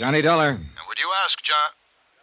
Johnny Dollar. Would you ask John?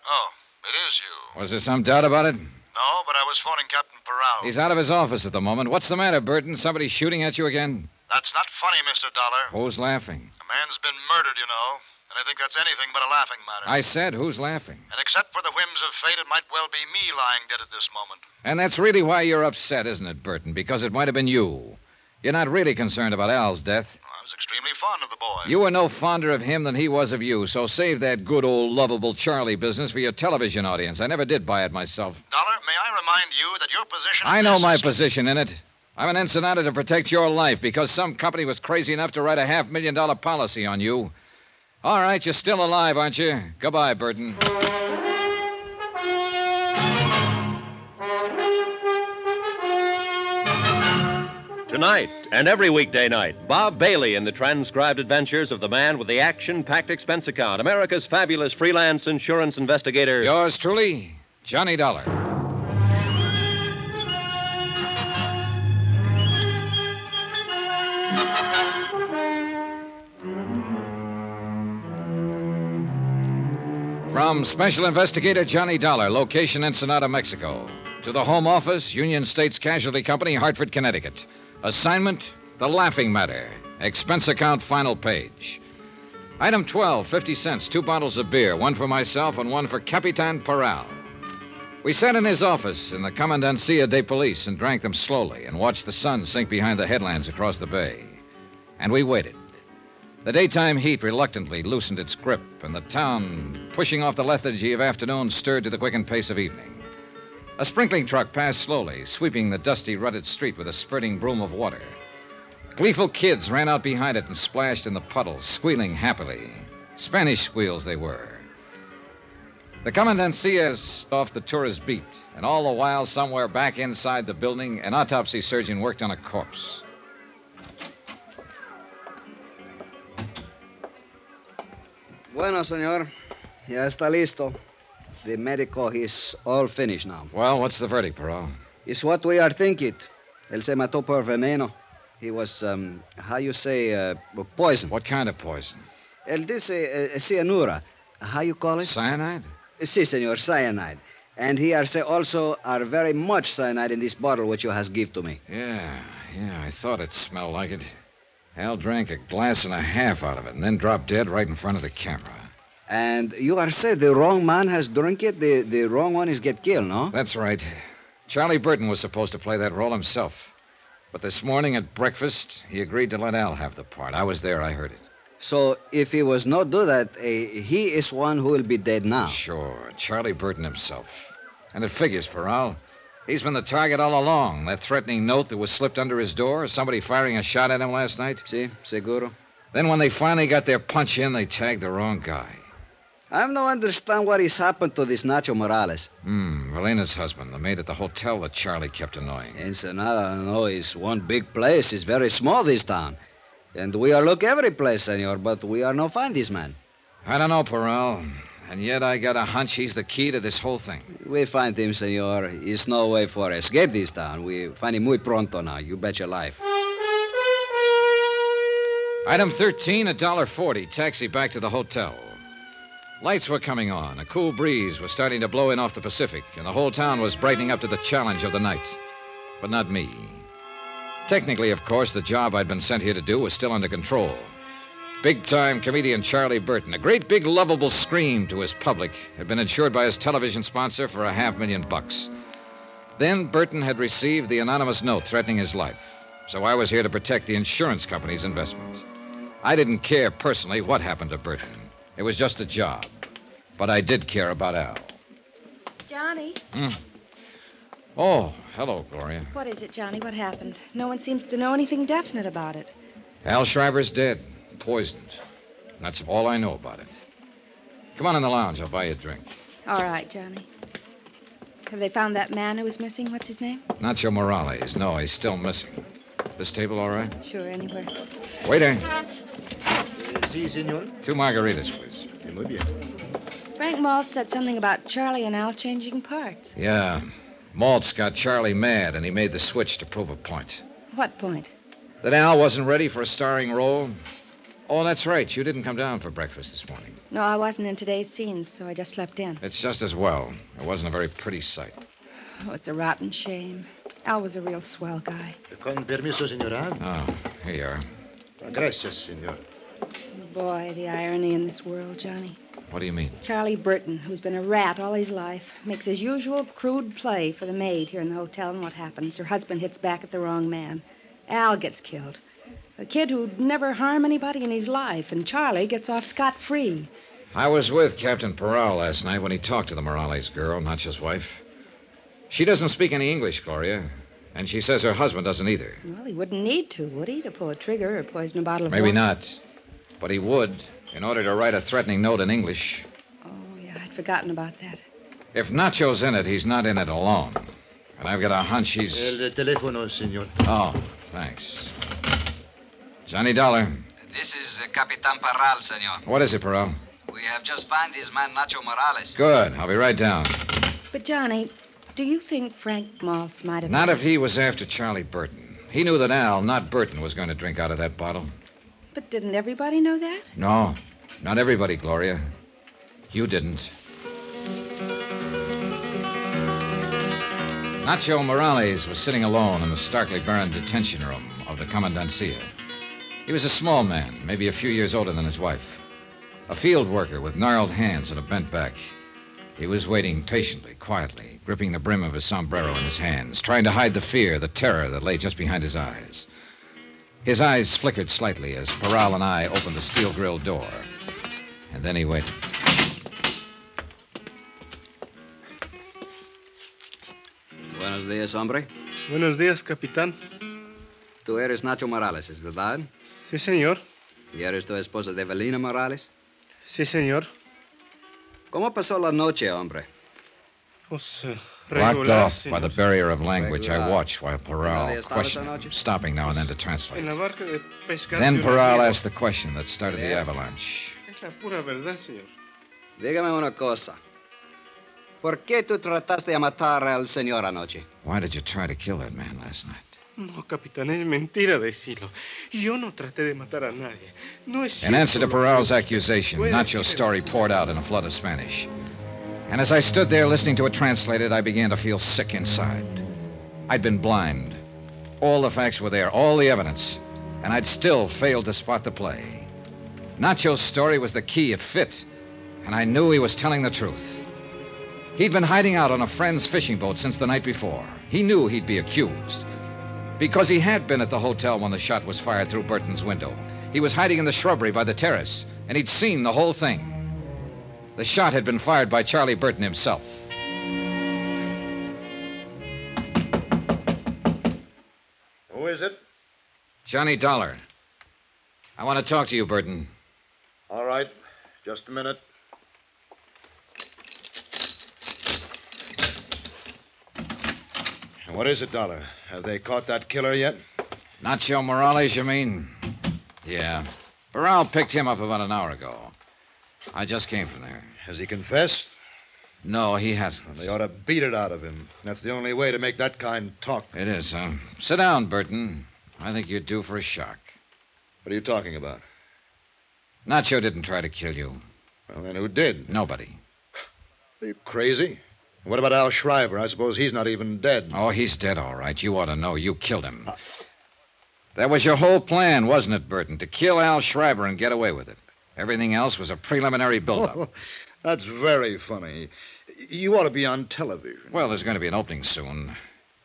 Oh, it is you. Was there some doubt about it? No, but I was phoning Captain Peral. He's out of his office at the moment. What's the matter, Burton? Somebody shooting at you again? That's not funny, Mr. Dollar. Who's laughing? A man's been murdered, you know. And I think that's anything but a laughing matter. I said, who's laughing? And except for the whims of fate, it might well be me lying dead at this moment. And that's really why you're upset, isn't it, Burton? Because it might have been you. You're not really concerned about Al's death. I was extremely fond of the boy. You were no fonder of him than he was of you, so save that good old lovable Charlie business for your television audience. I never did buy it myself. Dollar, may I remind you that your position. I know my position in it. I'm an Ensenada to protect your life because some company was crazy enough to write a half million dollar policy on you. All right, you're still alive, aren't you? Goodbye, Burton. Tonight and every weekday night, Bob Bailey in the transcribed adventures of the man with the action packed expense account, America's fabulous freelance insurance investigator. Yours truly, Johnny Dollar. From Special Investigator Johnny Dollar, location Ensenada, Mexico, to the Home Office, Union States Casualty Company, Hartford, Connecticut. Assignment The Laughing Matter. Expense account, final page. Item 12, 50 cents, two bottles of beer, one for myself and one for Capitan Peral. We sat in his office in the Commandancia de Police and drank them slowly and watched the sun sink behind the headlands across the bay. And we waited. The daytime heat reluctantly loosened its grip, and the town, pushing off the lethargy of afternoon, stirred to the quickened pace of evening. A sprinkling truck passed slowly, sweeping the dusty, rutted street with a spurting broom of water. Gleeful kids ran out behind it and splashed in the puddles, squealing happily. Spanish squeals they were. The commandancias off the tourist beat, and all the while, somewhere back inside the building, an autopsy surgeon worked on a corpse. Bueno, señor. Ya está listo. The medical is all finished now. Well, what's the verdict, Peral? It's what we are thinking. Él se mató por veneno. He was, um, how you say, uh, poison. What kind of poison? Él dice uh, cianura. How you call it? Cyanide? Si, senor, cyanide. And he are say also are very much cyanide in this bottle which you has give to me. Yeah, yeah, I thought it smelled like it. Al drank a glass and a half out of it and then dropped dead right in front of the camera. And you are say the wrong man has drunk it, the, the wrong one is get killed, no? That's right. Charlie Burton was supposed to play that role himself. But this morning at breakfast, he agreed to let Al have the part. I was there, I heard it. So if he was not do that, uh, he is one who will be dead now. Sure, Charlie Burton himself. And it figures, Peral. He's been the target all along. That threatening note that was slipped under his door, somebody firing a shot at him last night. Si, seguro. Then when they finally got their punch in, they tagged the wrong guy. I don't understand what is happened to this Nacho Morales. Hmm, Valena's husband, the maid at the hotel that Charlie kept annoying. Ensenada, no, is one big place. It's very small, this town. And we are look every place, senor, but we are no find this man. I don't know, Peral. And yet I got a hunch he's the key to this whole thing. We find him, senor. It's no way for escape this town. We find him muy pronto now. You bet your life. Item 13, a dollar forty. Taxi back to the hotel. Lights were coming on. A cool breeze was starting to blow in off the Pacific, and the whole town was brightening up to the challenge of the night. But not me. Technically, of course, the job I'd been sent here to do was still under control. Big time comedian Charlie Burton, a great big lovable scream to his public, had been insured by his television sponsor for a half million bucks. Then Burton had received the anonymous note threatening his life, so I was here to protect the insurance company's investment. I didn't care personally what happened to Burton, it was just a job. But I did care about Al. Johnny. Hmm. Oh, hello, Gloria. What is it, Johnny? What happened? No one seems to know anything definite about it. Al Schreiber's dead, poisoned. That's all I know about it. Come on in the lounge. I'll buy you a drink. All right, Johnny. Have they found that man who was missing? What's his name? Nacho Morales. No, he's still missing. This table all right? Sure, anywhere. Waiter, eh? Sí, señor. two margaritas, please. Eh, Muy bien. Frank Maltz said something about Charlie and Al changing parts. Yeah. Maltz got Charlie mad, and he made the switch to prove a point. What point? That Al wasn't ready for a starring role. Oh, that's right. You didn't come down for breakfast this morning. No, I wasn't in today's scenes, so I just slept in. It's just as well. It wasn't a very pretty sight. Oh, it's a rotten shame. Al was a real swell guy. Con permiso, señora. Oh, here you are. Gracias, señor. Boy, the irony in this world, Johnny. What do you mean? Charlie Burton, who's been a rat all his life, makes his usual crude play for the maid here in the hotel, and what happens? Her husband hits back at the wrong man. Al gets killed. A kid who'd never harm anybody in his life, and Charlie gets off scot free. I was with Captain Peral last night when he talked to the Morales girl, Nacho's wife. She doesn't speak any English, Gloria. And she says her husband doesn't either. Well, he wouldn't need to, would he, to pull a trigger or poison a bottle of Maybe water? not. But he would, in order to write a threatening note in English. Oh, yeah, I'd forgotten about that. If Nacho's in it, he's not in it alone. And I've got a hunch he's. El teléfono, señor. Oh, thanks. Johnny Dollar. This is uh, Capitan Peral, senor. What is it, Peral? We have just found his man Nacho Morales. Good. I'll be right down. But, Johnny, do you think Frank Maltz might have. Not if he was after Charlie Burton. He knew that Al, not Burton, was going to drink out of that bottle. But didn't everybody know that? No, not everybody, Gloria. You didn't. Nacho Morales was sitting alone in the starkly barren detention room of the Commandancia. He was a small man, maybe a few years older than his wife. A field worker with gnarled hands and a bent back. He was waiting patiently, quietly, gripping the brim of his sombrero in his hands, trying to hide the fear, the terror that lay just behind his eyes. His eyes flickered slightly as Peral and I opened the steel grille door. And then he waited. Buenos días, hombre. Buenos días, capitán. Tú eres Nacho Morales, ¿es verdad? Sí, señor. ¿Y eres tu esposa de Evelina Morales? Sí, señor. ¿Cómo pasó la noche, hombre? Pues eh, Blocked off by the barrier of language, I Regular. watched while Peral ¿Dónde estabas questioned him, stopping now and then to translate. la barca de pescar. Then de un Peral asked the question that started the avalanche. Es la pura verdad, señor. Dígame una cosa. ¿Por qué tú trataste de matar al señor anoche? Why did you try to kill that man last night? No, capitán, es mentira decirlo. Yo no traté de matar a nadie. No es In cierto answer to lo que Peral's accusation, Nacho's story poured out in a flood of Spanish. And as I stood there listening to it translated, I began to feel sick inside. I'd been blind. All the facts were there, all the evidence, and I'd still failed to spot the play. Nacho's story was the key, it fit, and I knew he was telling the truth. He'd been hiding out on a friend's fishing boat since the night before. He knew he'd be accused. Because he had been at the hotel when the shot was fired through Burton's window. He was hiding in the shrubbery by the terrace, and he'd seen the whole thing. The shot had been fired by Charlie Burton himself. Who is it? Johnny Dollar. I want to talk to you, Burton. All right. Just a minute. What is it, Dollar? Have they caught that killer yet? Nacho Morales, you mean? Yeah. Peral picked him up about an hour ago. I just came from there. Has he confessed? No, he hasn't. They ought to beat it out of him. That's the only way to make that kind talk. It is, huh? Sit down, Burton. I think you're due for a shock. What are you talking about? Nacho didn't try to kill you. Well, then who did? Nobody. Are you crazy? What about Al Schreiber? I suppose he's not even dead. Oh, he's dead, all right. You ought to know. You killed him. That was your whole plan, wasn't it, Burton? To kill Al Schreiber and get away with it. Everything else was a preliminary buildup. Oh, that's very funny. You ought to be on television. well, there's going to be an opening soon.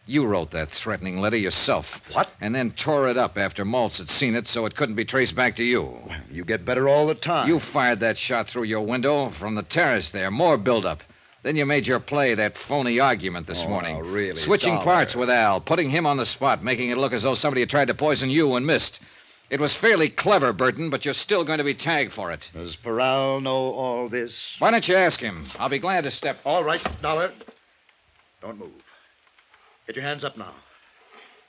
You wrote that threatening letter yourself. What? And then tore it up after Maltz had seen it so it couldn't be traced back to you. You get better all the time. You fired that shot through your window from the terrace there. More buildup. Then you made your play, that phony argument this Oh, morning. now, really, Switching Dollar. parts with Al, putting him on the spot, making it look as though somebody had tried to poison you and missed. It was fairly clever, Burton, but you're still going to be tagged for it. Does Peral know all this? Why don't you ask him? I'll be glad to step. All right, Dollar. Don't move. Get your hands up now.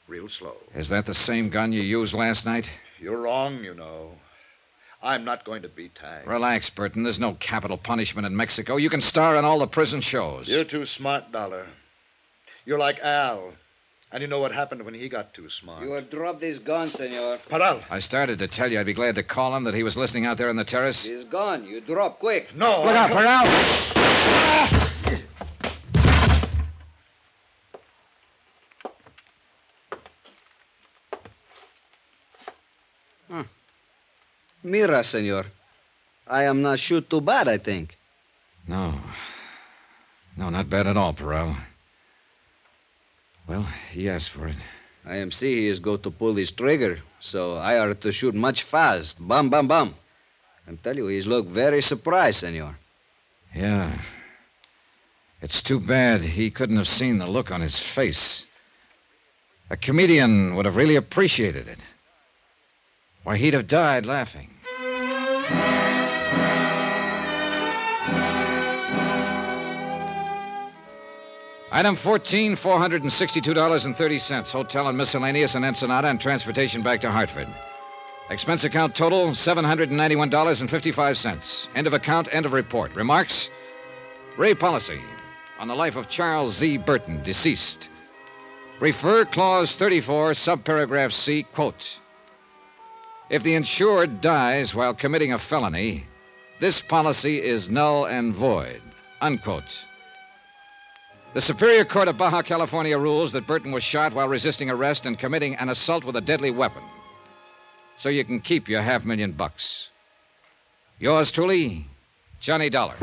Real slow. Is that the same gun you used last night? You're wrong, you know. I'm not going to be tagged. Relax, Burton. There's no capital punishment in Mexico. You can star in all the prison shows. You're too smart, Dollar. You're like Al. And you know what happened when he got too smart. You will drop this gun, senor. Peral. I started to tell you I'd be glad to call him that he was listening out there on the terrace. He's gone. You drop quick. No. Look out, don't- hmm. Mira, senor. I am not shoot too bad, I think. No. No, not bad at all, Peral. Well, he asked for it. I he is go to pull his trigger, so I are to shoot much fast. Bam, bam, bam. I'm tell you, he's look very surprised, senor. Yeah. It's too bad he couldn't have seen the look on his face. A comedian would have really appreciated it. Why, he'd have died laughing. Item 14, $462.30. Hotel and miscellaneous in Ensenada and transportation back to Hartford. Expense account total $791.55. End of account, end of report. Remarks? Ray policy on the life of Charles Z. Burton, deceased. Refer clause 34, subparagraph C, quote. If the insured dies while committing a felony, this policy is null and void, unquote. The Superior Court of Baja California rules that Burton was shot while resisting arrest and committing an assault with a deadly weapon. So you can keep your half million bucks. Yours truly, Johnny Dollar.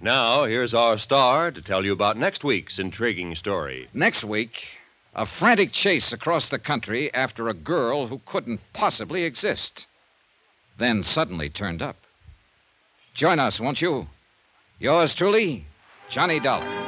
Now, here's our star to tell you about next week's intriguing story. Next week, a frantic chase across the country after a girl who couldn't possibly exist. Then suddenly turned up. Join us, won't you? Yours truly, Johnny Dollar.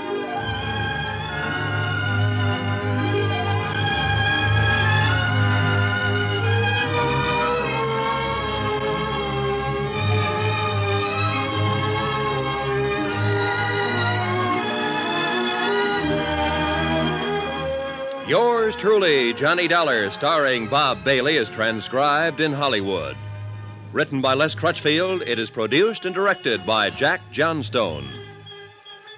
Yours truly, Johnny Dollar, starring Bob Bailey, is transcribed in Hollywood. Written by Les Crutchfield, it is produced and directed by Jack Johnstone.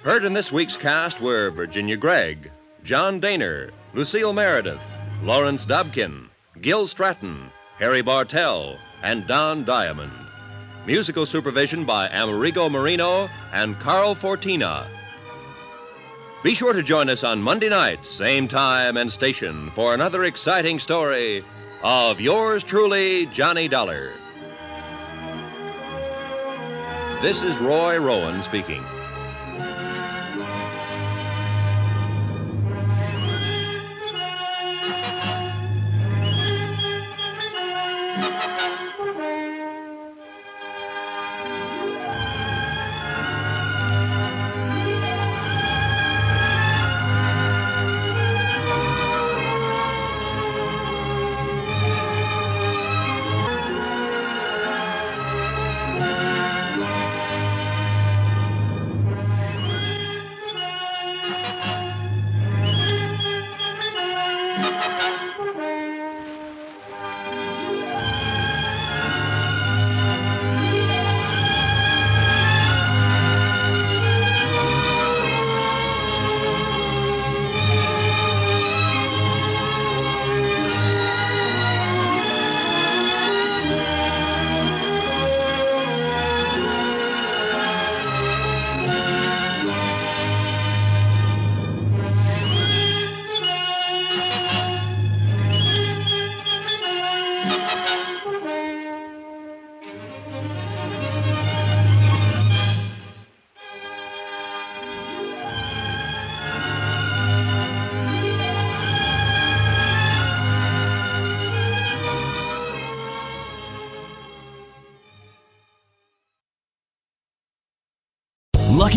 Heard in this week's cast were Virginia Gregg, John Dehner, Lucille Meredith, Lawrence Dobkin, Gil Stratton, Harry Bartell, and Don Diamond. Musical supervision by Amerigo Moreno and Carl Fortina. Be sure to join us on Monday night, same time and station, for another exciting story of yours truly, Johnny Dollar. This is Roy Rowan speaking.